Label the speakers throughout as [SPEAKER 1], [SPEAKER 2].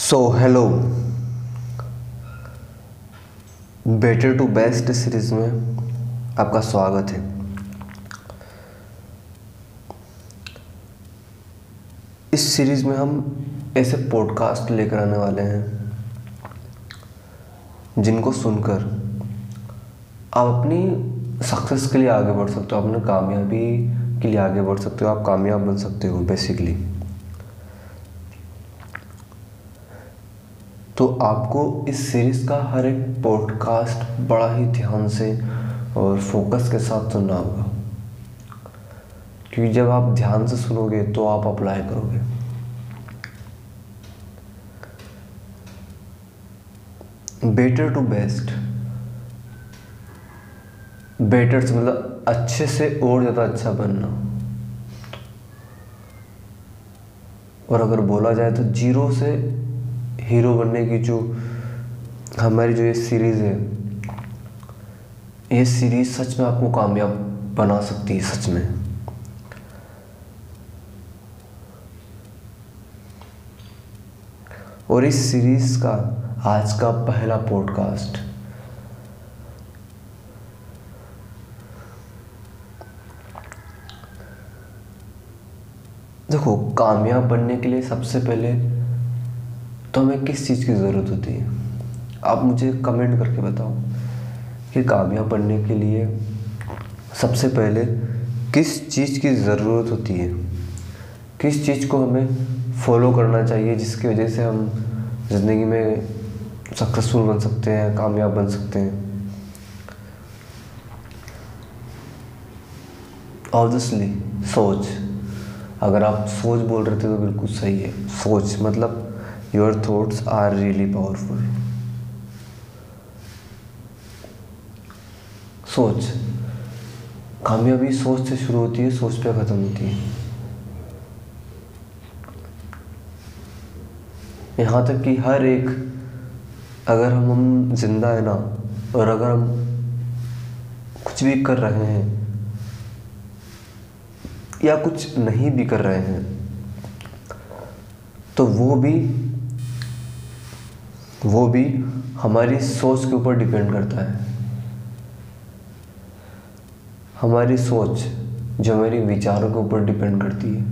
[SPEAKER 1] So hello better to best series में आपका स्वागत है। इस सीरीज़ में हम ऐसे पॉडकास्ट लेकर आने वाले हैं, जिनको सुनकर आप अपनी सक्सेस के लिए आगे बढ़ सकते हो, अपने कामयाबी के लिए आगे बढ़ सकते हो, आप कामयाब बन सकते हो बेसिकली तो आपको इस सीरीज़ का हर एक पॉडकास्ट बड़ा ही ध्यान से और फोकस के साथ सुनना होगा। क्योंकि जब आप ध्यान से सुनोगे तो आप अप्लाई करोगे। बेटर टू बेस्ट बेटर से मतलब अच्छे से और ज़्यादा अच्छा बनना। और अगर बोला जाए तो ज़ीरो से हीरो बनने की जो हमारी जो ये सीरीज़ है, ये सीरीज़ सच में आपको कामयाब बना सकती है, सच में। और इस सीरीज़ का आज का पहला पॉडकास्ट देखो, कामयाब बनने के लिए सबसे पहले तो हमें किस चीज़ की ज़रूरत होती है? आप मुझे कमेंट करके बताओ कि कामयाब बनने के लिए सबसे पहले किस चीज़ की ज़रूरत होती है? किस चीज़ को हमें फॉलो करना चाहिए जिसकी वजह से हम ज़िंदगी में सक्सेसफुल बन सकते हैं, कामयाब बन सकते हैं? ऑब्वियसली सोच। अगर आप सोच बोल रहे थे तो बिल्कुल सही है। सोच मतलब your thoughts are really powerful. सोच। कामयाबी सोच से शुरू होती है, सोच पे ख़त्म होती है। यहाँ तक कि हर एक, अगर हम हम ज़िंदा है ना, और अगर हम कुछ भी कर रहे हैं, या कुछ नहीं भी कर रहे हैं तो वो भी वो भी हमारी सोच के ऊपर डिपेंड करता है। हमारी सोच जो हमारी विचारों के ऊपर डिपेंड करती है।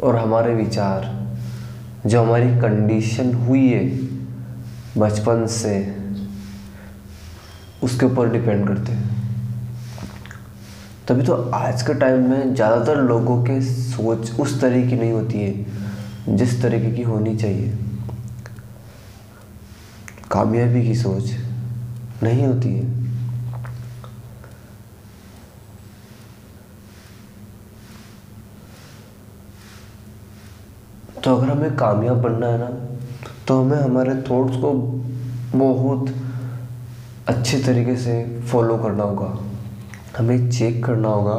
[SPEAKER 1] और हमारे विचार जो हमारी कंडीशन हुई है बचपन से, उसके ऊपर डिपेंड करते हैं। तभी तो आज के टाइम में ज़्यादातर लोगों के सोच उस तरह की नहीं होती है। जिस तरीके की होनी चाहिए। कामयाबी की सोच नहीं होती है। तो अगर हमें कामयाब बनना है ना तो हमें हमारे थॉट्स को बहुत अच्छे तरीके से फॉलो करना होगा। हमें चेक करना होगा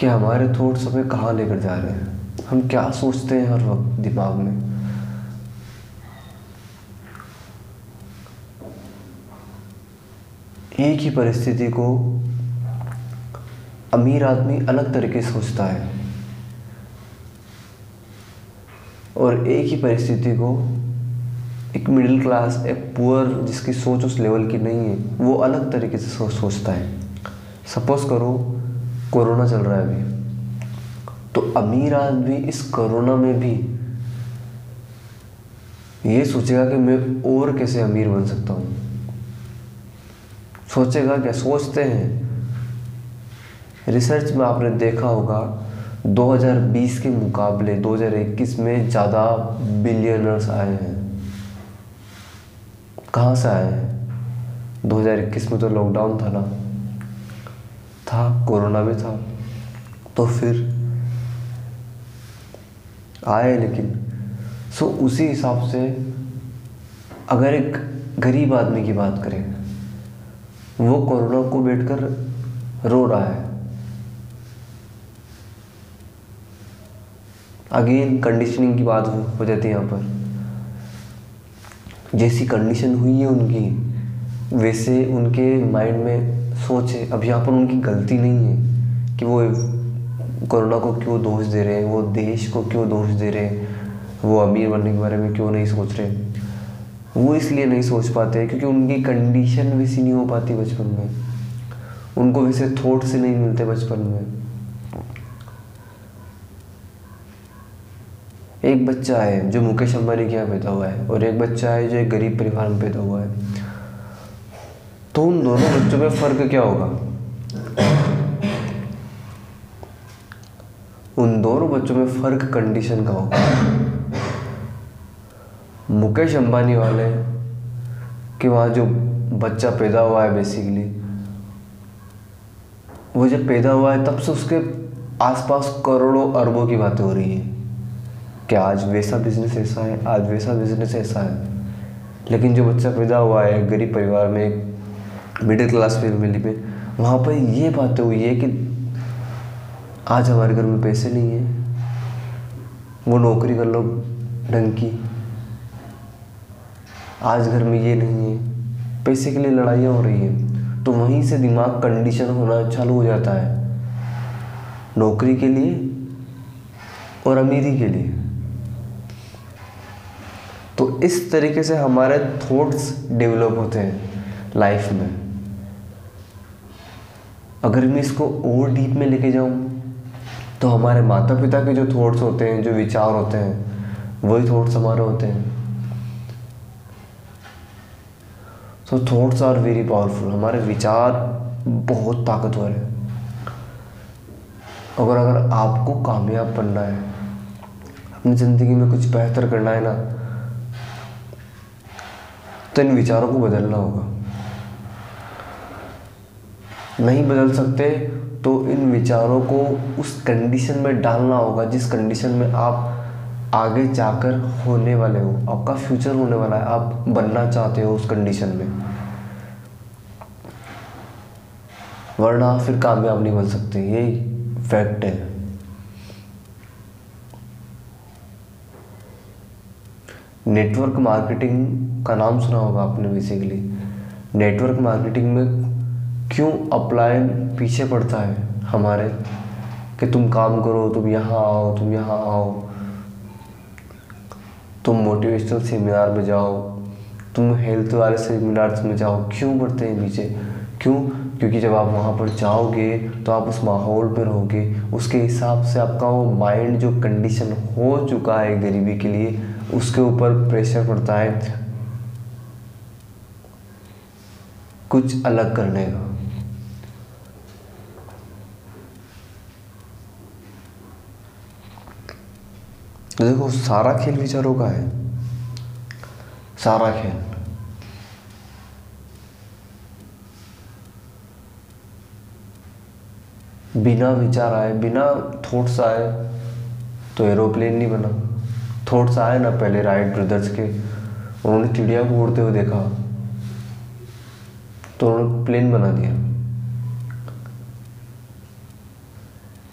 [SPEAKER 1] कि हमारे थॉट्स हमें कहाँ लेकर जा रहे हैं। हम क्या सोचते हैं हर वक्त दिमाग में? एक ही परिस्थिति को अमीर आदमी अलग तरीके से सोचता है और एक ही परिस्थिति को एक मिडिल क्लास एक पुअर जिसकी सोच उस लेवल की नहीं है, वो अलग तरीके से सोच सोचता है। सपोज़ करो, कोरोना चल रहा है अभी। तो अमीर आदमी इस कोरोना में भी ये सोचेगा कि मैं और कैसे अमीर बन सकता हूँ? सोचेगा क्या? सोचते हैं। रिसर्च में आपने देखा होगा 2020 के मुकाबले 2021 में ज़्यादा बिलियनर्स आए हैं। कहाँ से आए हैं? 2021 में तो लॉकडाउन था ना। था, कोरोना भी था। तो फिर आए लेकिन सो उसी हिसाब से अगर एक गरीब आदमी की बात करें, वो कोरोना को बैठकर रो रहा है। अगेन कंडीशनिंग की बात हो जाती है यहाँ पर। जैसी कंडीशन हुई है उनकी, वैसे उनके माइंड में सोच अब यहाँ पर उनकी गलती नहीं है कि वो कोरोना को क्यों दोष दे रहे हैं? वो देश को क्यों दोष दे रहे हैं? वो अमीर बनने के बारे में क्यों नहीं सोच रहे? वो इसलिए नहीं सोच पाते क्योंकि उनकी कंडीशन वैसी नहीं हो पाती बचपन में। उनको वैसे थॉट से नहीं मिलते बचपन में। एक बच्चा है जो मुकेश अंबानी के यहाँ पैदा हुआ है और एक बच्चा है जो एक गरीब परिवार में पैदा हुआ है। तो उन दोनों बच्चों में फ़र्क क्या होगा उन दोनों बच्चों में फ़र्क कंडीशन का होगा। मुकेश अंबानी वाले कि वहाँ जो बच्चा पैदा हुआ है बेसिकली वो जब पैदा हुआ है, तब से उसके आसपास करोड़ों अरबों की बातें हो रही है कि आज वैसा बिज़नेस ऐसा है, आज वैसा बिज़नेस ऐसा है। लेकिन जो बच्चा पैदा हुआ है, गरीब परिवार में मिडिल क्लास फैमिली में, वहाँ पर ये बातें हुई है कि आज हमारे घर में पैसे नहीं है। वो नौकरी कर लो ढंग की आज घर में ये नहीं है। पैसे के लिए लड़ाइयाँ हो रही हैं। तो वहीं से दिमाग कंडीशन होना चालू हो जाता है। नौकरी के लिए और अमीरी के लिए। तो इस तरीके से हमारे थॉट्स डेवलप होते हैं लाइफ में। अगर मैं इसको और डीप में लेके जाऊँ तो हमारे माता पिता के जो थॉट्स होते हैं, जो विचार होते हैं, वही थॉट्स हमारे होते हैं। So thoughts are very powerful हमारे विचार बहुत ताकतवर है। अगर अगर आपको कामयाब बनना है, अपनी ज़िंदगी में कुछ बेहतर करना है ना तो इन विचारों को बदलना होगा। नहीं बदल सकते तो इन विचारों को उस कंडीशन में डालना होगा, जिस कंडीशन में आप आगे जाकर होने वाले हो। आपका फ्यूचर होने वाला है, आप बनना चाहते हो उस कंडीशन में। वरना फिर कामयाब नहीं बन सकते, यही फैक्ट है। नेटवर्क मार्केटिंग का नाम सुना होगा आपने बेसिकली नेटवर्क मार्केटिंग में क्यों अप्लाई पीछे पड़ता है हमारे? कि तुम काम करो, तुम यहाँ आओ, तुम यहाँ आओ। तुम मोटिवेशनल सेमिनार में जाओ। तुम हेल्थ वाले सेमिनार्स में जाओ। क्यों पढ़ते हैं पीछे? क्यों? क्योंकि जब आप वहाँ पर जाओगे तो आप उस माहौल में रहोगे। उसके हिसाब से आपका वो माइंड जो कंडीशन हो चुका है गरीबी के लिए, उसके ऊपर प्रेशर पड़ता है। कुछ अलग करने का। देखो, सारा खेल विचारों का है। सारा खेल। बिना विचार आए, बिना थॉट्स आए तो एरोप्लेन नहीं बना। थॉट्स आए ना पहले राइट ब्रदर्स के। उन्होंने चिड़िया को उड़ते हुए देखा। तो उन्होंने प्लेन बना दिया।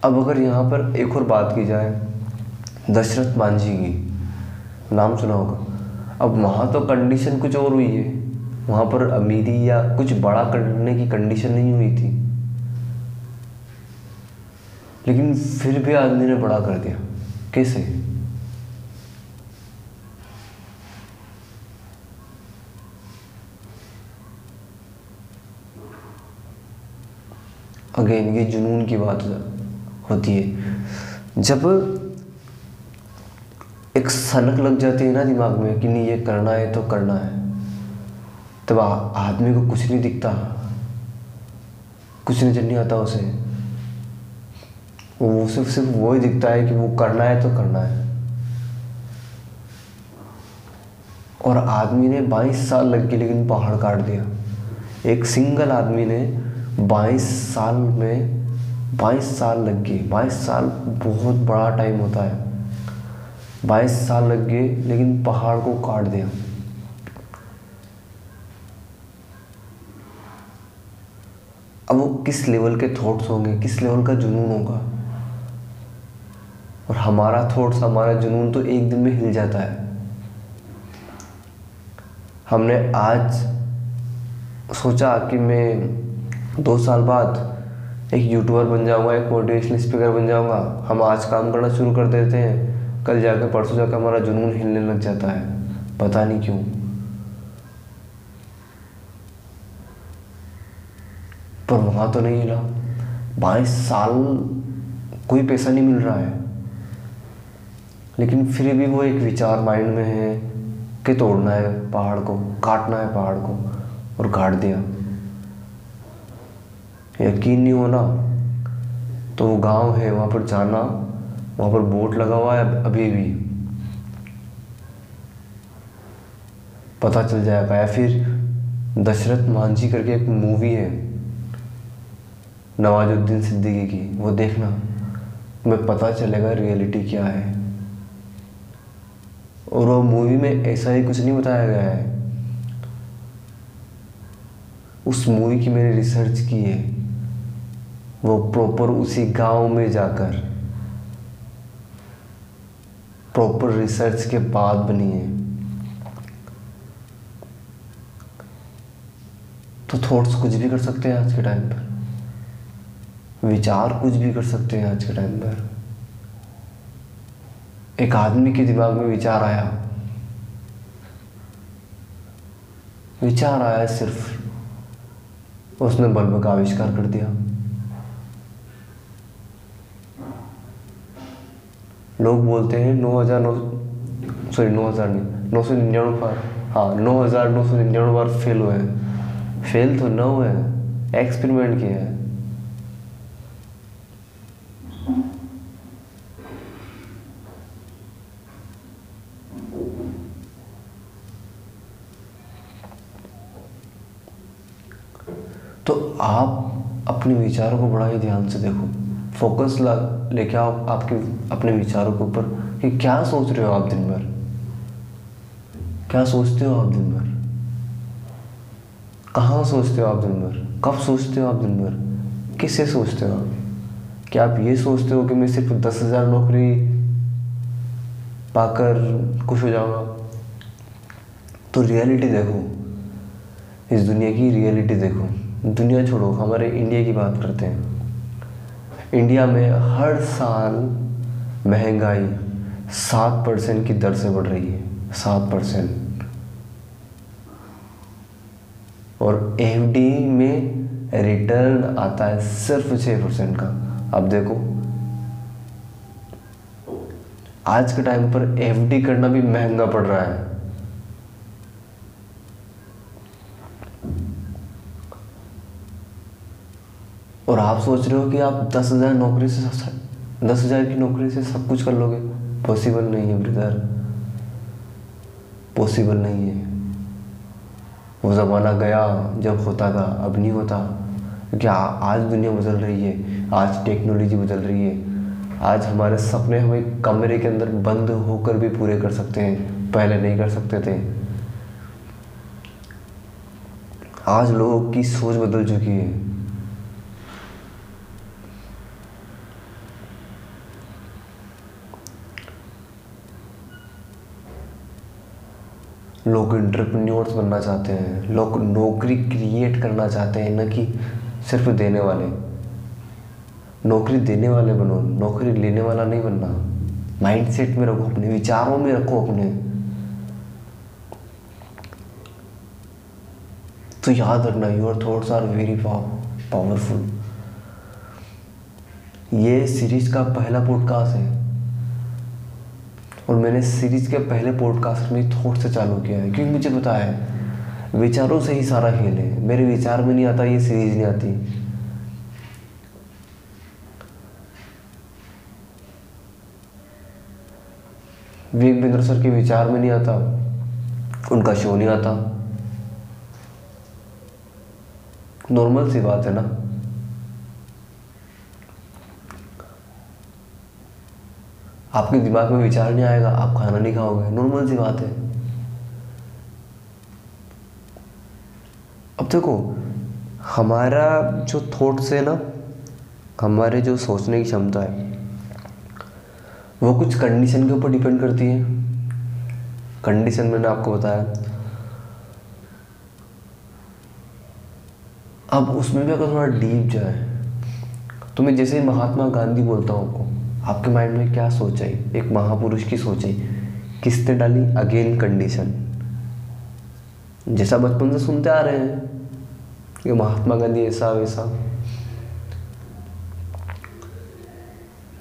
[SPEAKER 1] अब अगर यहाँ पर एक और बात की जाए दशरथ मांझी की। नाम सुना होगा। अब वहाँ तो कंडीशन कुछ और हुई है। वहाँ पर अमीरी या कुछ बड़ा करने की कंडीशन नहीं हुई थी। लेकिन फिर भी आदमी ने बड़ा कर दिया। कैसे? अगेन, ये जुनून की बात होती है। जब एक सनक लग जाती है ना दिमाग में कि नहीं, ये करना है तो करना है। तब आदमी को कुछ नहीं दिखता। कुछ नहीं नहीं आता उसे। वो सिर्फ़ सिर्फ़ वो ही दिखता है कि वो करना है तो करना है। और आदमी ने 22 साल लग के लेकिन पहाड़ काट दिया। एक सिंगल आदमी ने बाईस साल में, बाईस साल लग गए बाईस साल बहुत बड़ा टाइम होता है। बाईस साल लग गए, लेकिन पहाड़ को काट दिया। अब वो किस लेवल के थॉट्स होंगे, किस लेवल का जुनून होगा? और हमारा थॉट्स हमारा जुनून तो एक दिन में हिल जाता है। हमने आज सोचा कि मैं दो साल बाद एक यूट्यूबर बन जाऊँगा, एक मोटिवेशनल स्पीकर बन जाऊँगा। हम आज काम करना शुरू कर देते हैं। कल जाकर परसों जाकर हमारा जुनून हिलने लग जाता है। पता नहीं क्यों। पर वहाँ तो नहीं हिला। बाईस साल कोई पैसा नहीं मिल रहा है। लेकिन फिर भी वो एक विचार माइंड में है कि तोड़ना है पहाड़ को, काटना है पहाड़ को और काट दिया। यकीन नहीं होना तो वो गाँव है, वहाँ पर जाना वहाँ पर बोट लगा हुआ है अभी भी। पता चल जाएगा। या फिर दशरथ मांझी करके एक मूवी है, नवाजुद्दीन सिद्दीकी की। वो देखना। तुम्हें पता चलेगा रियलिटी क्या है। और वो मूवी में ऐसा ही कुछ नहीं बताया गया है। उस मूवी की मैंने रिसर्च की है। वो प्रॉपर उसी गाँव में जाकर प्रॉपर रिसर्च के बाद बनी है। तो थॉट्स कुछ भी कर सकते हैं आज के टाइम पर। विचार कुछ भी कर सकते हैं आज के टाइम पर। एक आदमी के दिमाग में विचार आया। विचार आया सिर्फ़। उसने बल्ब का आविष्कार कर दिया। लोग बोलते हैं नौ हज़ार नौ सॉरी नौ हज़ार नहीं, नौ सौ निन्यानवे बार। हाँ नौ हज़ार नौ सौ निन्यानवे बार फेल हुए हैं। फेल तो न हुए हैं एक्सपेरिमेंट किया है। तो आप अपने विचारों को बड़ा ही ध्यान से देखो। फोकस ला, लेके आओ आपके, अपने विचारों के ऊपर कि क्या सोच रहे हो आप दिन भर? क्या सोचते हो आप दिन भर? कहाँ सोचते हो आप दिन भर? कब सोचते हो आप दिन भर? किससे सोचते हो आप? क्या आप ये सोचते हो कि मैं सिर्फ़ दस हज़ार नौकरी पाकर खुश हो जाऊँगा? तो रियलिटी देखो। इस दुनिया की रियलिटी देखो। दुनिया छोड़ो, हमारे इंडिया की बात करते हैं। इंडिया में हर साल महँगाई सात परसेंट की दर से बढ़ रही है, सात परसेंट। और एफ़ में रिटर्न आता है सिर्फ़ छः परसेंट का। अब देखो, आज के टाइम पर एफ़ करना भी महँगा पड़ रहा है। और आप सोच रहे हो कि आप दस हज़ार नौकरी से दस हज़ार की नौकरी से सब कुछ कर लोगे? पॉसिबल नहीं है, ब्रदर। पॉसिबल नहीं है। वो ज़माना गया, जब होता था, अब नहीं होता। क्योंकि आज दुनिया बदल रही है, आज टेक्नोलॉजी बदल रही है। आज हमारे सपने हम एक कमरे के अंदर बंद होकर भी पूरे कर सकते हैं, पहले नहीं कर सकते थे। आज लोगों की सोच बदल चुकी है। लोग इंटरप्रन्योर्स बनना चाहते हैं, लोग नौकरी क्रिएट करना चाहते हैं, न कि सिर्फ़ देने वाले। नौकरी देने वाले बनो, नौकरी लेने वाला नहीं बनना। माइंडसेट में रखो, अपने विचारों में रखो अपने। तो याद रखना your thoughts are very powerful ये सीरीज़ का पहला पॉडकास्ट है। और मैंने सीरीज़ के पहले पॉडकास्ट में थॉट से चालू किया है, क्योंकि मुझे पता है, विचारों से ही सारा खेल है। मेरे विचार में नहीं आता, ये सीरीज़ नहीं आती। विवेक बिंद्र सर के विचार में नहीं आता, उनका शो नहीं आता। नॉर्मल सी बात है ना? आपके दिमाग में विचार नहीं आएगा, आप खाना नहीं खाओगे। नॉर्मल सी बात है। अब देखो, हमारा जो थॉट्स है ना, हमारे जो सोचने की क्षमता है, वो कुछ कंडीशन के ऊपर डिपेंड करती है। कंडीशन मैंने आपको बताया। अब उसमें भी अगर थोड़ा डीप जाए तो मैं जैसे महात्मा गांधी बोलता हूँ आपको आपके माइंड में क्या सोच आई? एक महापुरुष की सोच आई, किसने डाली अगेन कंडीशन जैसा बचपन से सुनते आ रहे हैं, कि महात्मा गांधी ऐसा वैसा।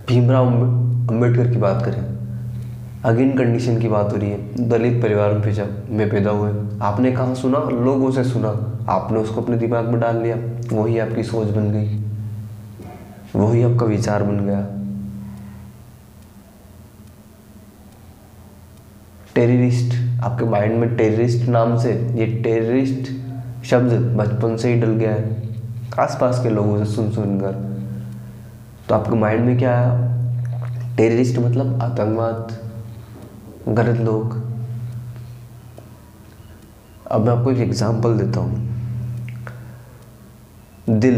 [SPEAKER 1] भीमराव अंबेडकर की बात करें। अगेन कंडीशन की बात हो रही है। दलित परिवार में भेजा में पैदा हुए आपने कहा सुना? लोगों से सुना। आपने उसको अपने दिमाग में डाल लिया। वही आपकी सोच बन गई। वही आपका विचार बन गया। टेररिस्ट, आपके माइंड में टेररिस्ट नाम से ये टेररिस्ट शब्द बचपन से ही डल गया है। आसपास के लोगों से सुन सुनकर। तो आपके माइंड में क्या आया? टेररिस्ट मतलब आतंकवाद, गलत लोग। अब मैं आपको एक एग्जांपल देता हूँ। दिल,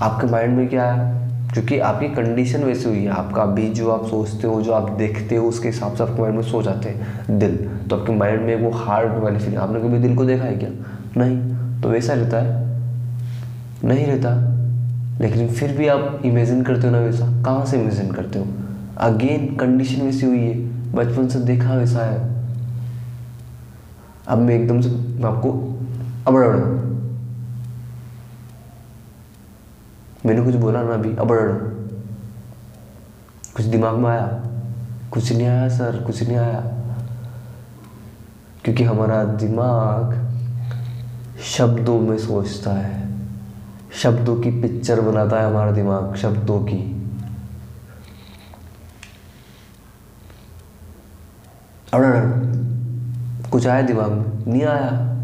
[SPEAKER 1] आपके माइंड में क्या है क्योंकि आपकी कंडीशन वैसी हुई है। आपका अभी जो आप सोचते हो, जो आप देखते हो, उसके हिसाब से आपके माइंड में सो जाते हैं दिल। तो आपके माइंड में वो हार्ट वाली फीलिंग आपने कभी दिल को देखा है क्या? नहीं। तो वैसा रहता है। नहीं रहता। लेकिन फिर भी आप इमेजिन करते हो ना वैसा। कहाँ से इमेजिन करते हो? अगेन कंडीशन वैसी हुई है। बचपन से देखा वैसा है। अब मैं एकदम से आपको अबड़ मैंने कुछ बोला ना अभी अबड़ कुछ दिमाग में आया? कुछ नहीं आया, सर, कुछ नहीं आया। क्योंकि हमारा दिमाग शब्दों में सोचता है। शब्दों की पिक्चर बनाता है हमारा दिमाग, शब्दों की। कुछ आया दिमाग में? नहीं आया।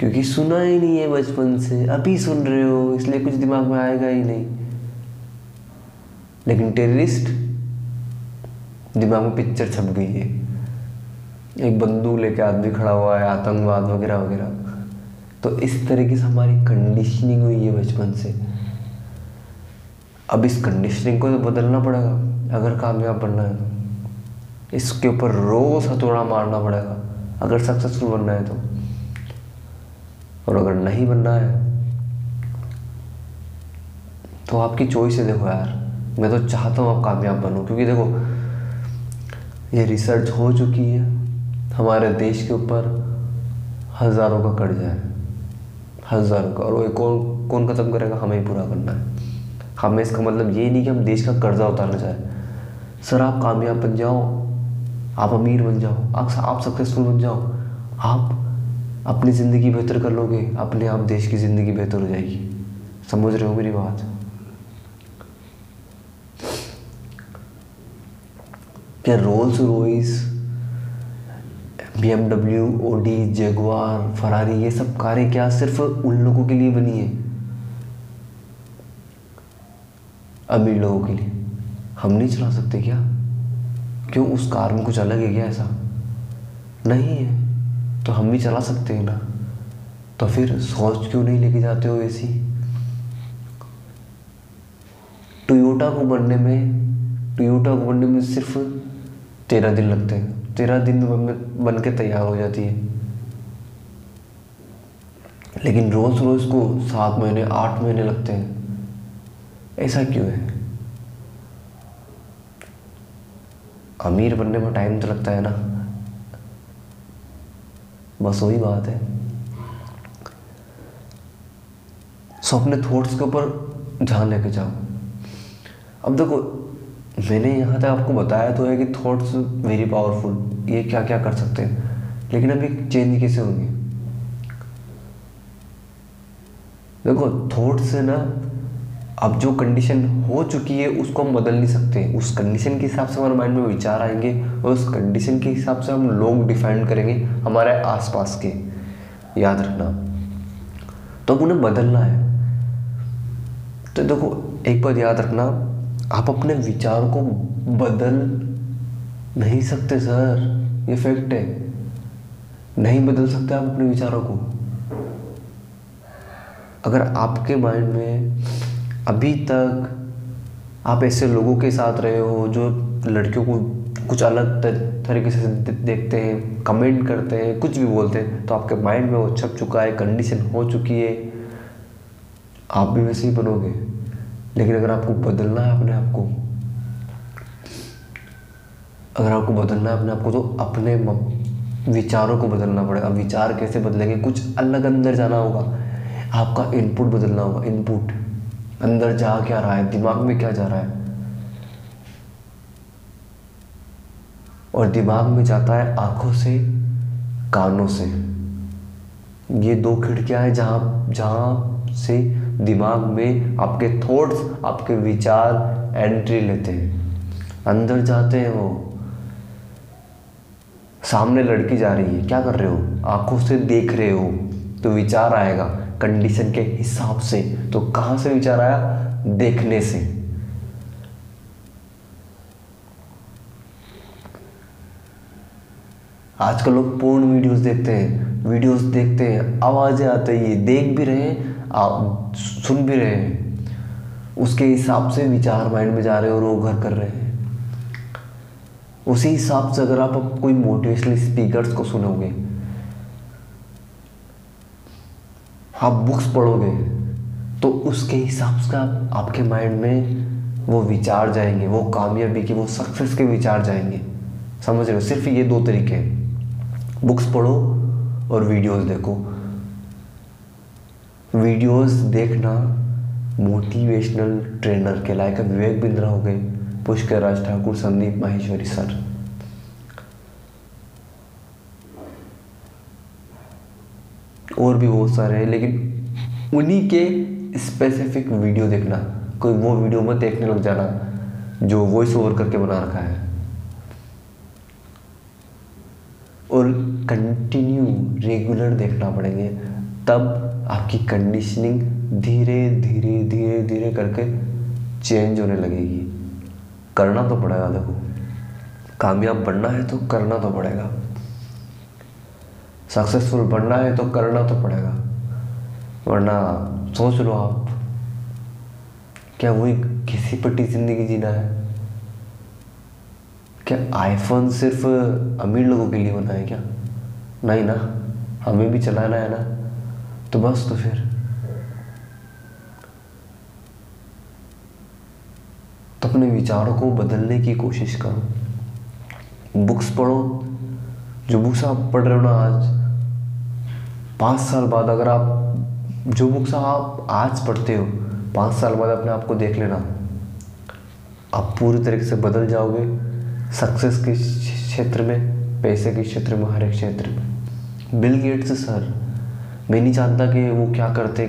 [SPEAKER 1] क्योंकि सुना ही नहीं है बचपन से। अभी सुन रहे हो, इसलिए कुछ दिमाग में आएगा ही नहीं। लेकिन टेररिस्ट दिमाग में पिक्चर छप गई है। एक बंदूक लेके आदमी खड़ा हुआ है, आतंकवाद वगैरह वगैरह। तो इस तरीके से हमारी कंडीशनिंग हुई है बचपन से। अब इस कंडीशनिंग को तो बदलना पड़ेगा, अगर कामयाब बनना है तो। इसके ऊपर रोज हथौड़ा मारना पड़ेगा, अगर सक्सेसफुल बनना है तो। और अगर नहीं बनना है तो आपकी चॉइस है देखो यार। मैं तो चाहता हूँ आप कामयाब बनो, क्योंकि देखो, ये रिसर्च हो चुकी है। हमारे देश के ऊपर हज़ारों का कर्जा है हज़ारों का। और वो कौन कौन ख़त्म करेगा? हमें ही पूरा करना है। हमें इसका मतलब ये नहीं कि हम देश का कर्जा उतारना चाहें। सर, आप कामयाब बन जाओ। आप अमीर बन जाओ। आप आप सक्सेसफुल बन जाओ। आप अपनी ज़िंदगी बेहतर कर लोगे, अपने आप देश की ज़िंदगी बेहतर हो जाएगी। समझ रहे हो मेरी बात? क्या Rolls Royce B M W Audi Jaguar Ferrari ये सब कारें क्या सिर्फ़ उन लोगों के लिए बनी है? अमीर लोगों के लिए। हम नहीं चला सकते क्या? क्यों? उस कार में कुछ अलग है क्या ऐसा? नहीं है। तो हम भी चला सकते हैं ना। तो फिर सोच क्यों नहीं लेके जाते हो ऐसी? टोयोटा को बनने में टोयोटा को बनने में सिर्फ़ तेरह दिन लगते हैं। तेरह दिन में बन के तैयार हो जाती है। लेकिन रोज रोज को सात महीने, आठ महीने लगते हैं। ऐसा क्यों है? अमीर बनने में टाइम तो लगता है ना। बस वही बात है। सो अपने थॉट्स के ऊपर ध्यान लेके जाओ। अब देखो, मैंने यहाँ तक आपको बताया तो है कि थॉट्स वेरी पावरफुल ये क्या क्या कर सकते हैं, लेकिन अभी चेंज कैसे होंगे? देखो थॉट्स से ना अब जो कंडीशन हो चुकी है, उसको हम बदल नहीं सकते। उस कंडीशन के हिसाब से हमारे माइंड में विचार आएँगे और उस कंडीशन के हिसाब से हम लोग डिफाइन करेंगे हमारे आसपास के। याद रखना। तो अब उन्हें बदलना है। तो देखो, एक बात याद रखना, आप अपने विचार को बदल नहीं सकते, सर। ये फैक्ट है। नहीं बदल सकते आप अपने विचारों को। अगर आपके माइंड में अभी तक आप ऐसे लोगों के साथ रहे हो जो लड़कियों को कुछ अलग तरीके से देखते हैं कमेंट करते हैं, कुछ भी बोलते हैं तो आपके माइंड में वो छप चुका है कंडीशन हो चुकी है। आप भी वैसे ही बनोगे। लेकिन अगर आपको बदलना है अपने आप को, अगर आपको बदलना है अपने आप को तो अपने विचारों को बदलना पड़ेगा। विचार कैसे बदलेंगे? कुछ अलग अंदर जाना होगा। आपका इनपुट बदलना होगा इनपुट अंदर जा क्या रहा है? दिमाग में क्या जा रहा है? और दिमाग में जाता है आँखों से, कानों से। ये दो खिड़कियाँ हैं जहाँ जहाँ से दिमाग में आपके थॉट्स आपके विचार एंट्री लेते हैं। अंदर जाते हैं वो। सामने लड़की जा रही है। क्या कर रहे हो? आँखों से देख रहे हो तो विचार आएगा। कंडीशन के हिसाब से। तो कहाँ से विचार आया? देखने से। आजकल लोग पूर्ण वीडियोस देखते हैं। वीडियोस देखते हैं। आवाज़ें आते हैं। ये देख भी रहे हैं, आप सुन भी रहे हैं। उसके हिसाब से विचार माइंड में जा रहे हैं और वो घर कर रहे हैं। उसी हिसाब से अगर आप कोई मोटिवेशनल स्पीकर्स को सुनोगे आप बुक्स पढ़ोगे तो उसके हिसाब से आप, आपके माइंड में वो विचार जाएँगे, वो कामयाबी के, वो सक्सेस के विचार जाएँगे। समझ रहे हो? सिर्फ़ ये दो तरीके हैं। बुक्स पढ़ो और वीडियोस देखो। वीडियोस देखना मोटिवेशनल ट्रेनर के लायक विवेक बिंद्रा हो गए, पुष्कर राज ठाकुर, संदीप माहेश्वरी सर। और भी बहुत सारे हैं, लेकिन उन्हीं के स्पेसिफिक वीडियो देखना। कोई वो वीडियो मत देखने लग जाना, जो वॉइस ओवर करके बना रखा है। और कंटिन्यू रेगुलर देखना पड़ेंगे। तब आपकी कंडीशनिंग धीरे धीरे धीरे धीरे करके चेंज होने लगेगी। करना तो पड़ेगा, देखो। कामयाब बनना है तो करना तो पड़ेगा। सक्सेसफुल बनना है तो करना तो पड़ेगा। वरना सोच लो आप, क्या वही किसी पट्टी ज़िंदगी जीना है? क्या आईफोन सिर्फ़ अमीर लोगों के लिए बना है क्या? नहीं ना, हमें भी चलाना है ना तो बस तो फिर। तो अपने विचारों को बदलने की कोशिश करो। बुक्स पढ़ो, जो बुक्स आप पढ़ रहे हो ना आज पाँच साल बाद अगर आप जो बुक्स आप आज पढ़ते हो, पाँच साल बाद अपने आप को देख लेना, आप पूरी तरीके से बदल जाओगे सक्सेस के क्षेत्र में, पैसे के क्षेत्र में, हर एक क्षेत्र में। बिल गेट्स सर, मैं नहीं जानता कि वो क्या करते,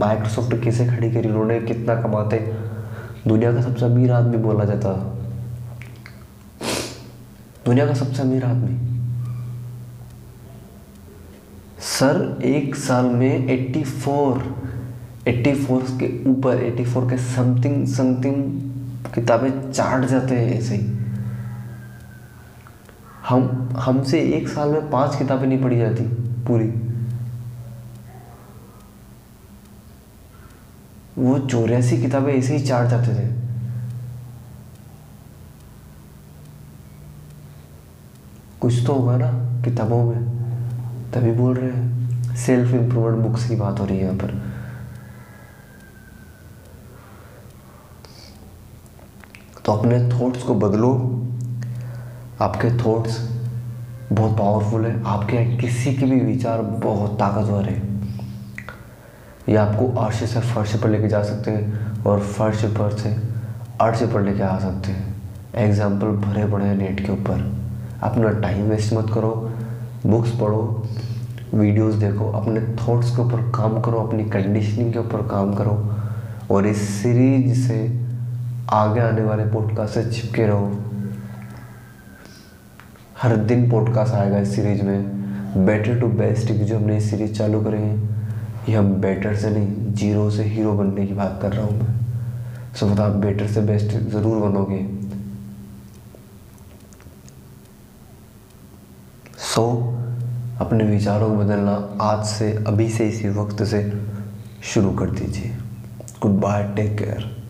[SPEAKER 1] माइक्रोसॉफ्ट कैसे खड़ी करी, उन्होंने कितना कमाते। दुनिया का सबसे अमीर आदमी बोला जाता। दुनिया का सबसे अमीर आदमी। सर, एक साल में 84 84 के ऊपर 84 के समथिंग समथिंग किताबें चाट जाते हैं ऐसे ही। हम, हमसे एक साल में पाँच किताबें नहीं पढ़ी जाती पूरी। वो चौरासी किताबें ऐसे ही चाट जाते थे। कुछ तो होगा ना किताबों में। तभी बोल रहे हैं। सेल्फ इम्प्रूवमेंट बुक्स की बात हो रही है यहाँ पर। तो अपने थॉट्स को बदलो। आपके थॉट्स बहुत पावरफुल है। आपके किसी के भी विचार बहुत ताकतवर है। ये आपको अर्श से फर्श पर लेके जा सकते हैं और फर्श पर से अर्श पर लेके आ सकते हैं। एग्ज़ाम्पल भरे पड़े हैं नेट के ऊपर। अपना टाइम वेस्ट मत करो। बुक्स पढ़ो। वीडियोस देखो अपने थॉट्स के ऊपर काम करो अपनी कंडीशनिंग के ऊपर काम करो और इस सीरीज़ से आगे आने वाले पॉडकास्ट से चिपके रहो। हर दिन पॉडकास्ट आएगा इस सीरीज़ में। बेटर टू बेस्ट की जो हमने इस सीरीज़ चालू करी है। ये हम बेटर से नहीं ज़ीरो से हीरो बनने की बात कर रहा हूँ मैं। सो बता आप बेटर से बेस्ट ज़रूर बनोगे। सो so, अपने विचारों को बदलना आज से, अभी से, इसी वक्त से शुरू कर दीजिए। Good bye take care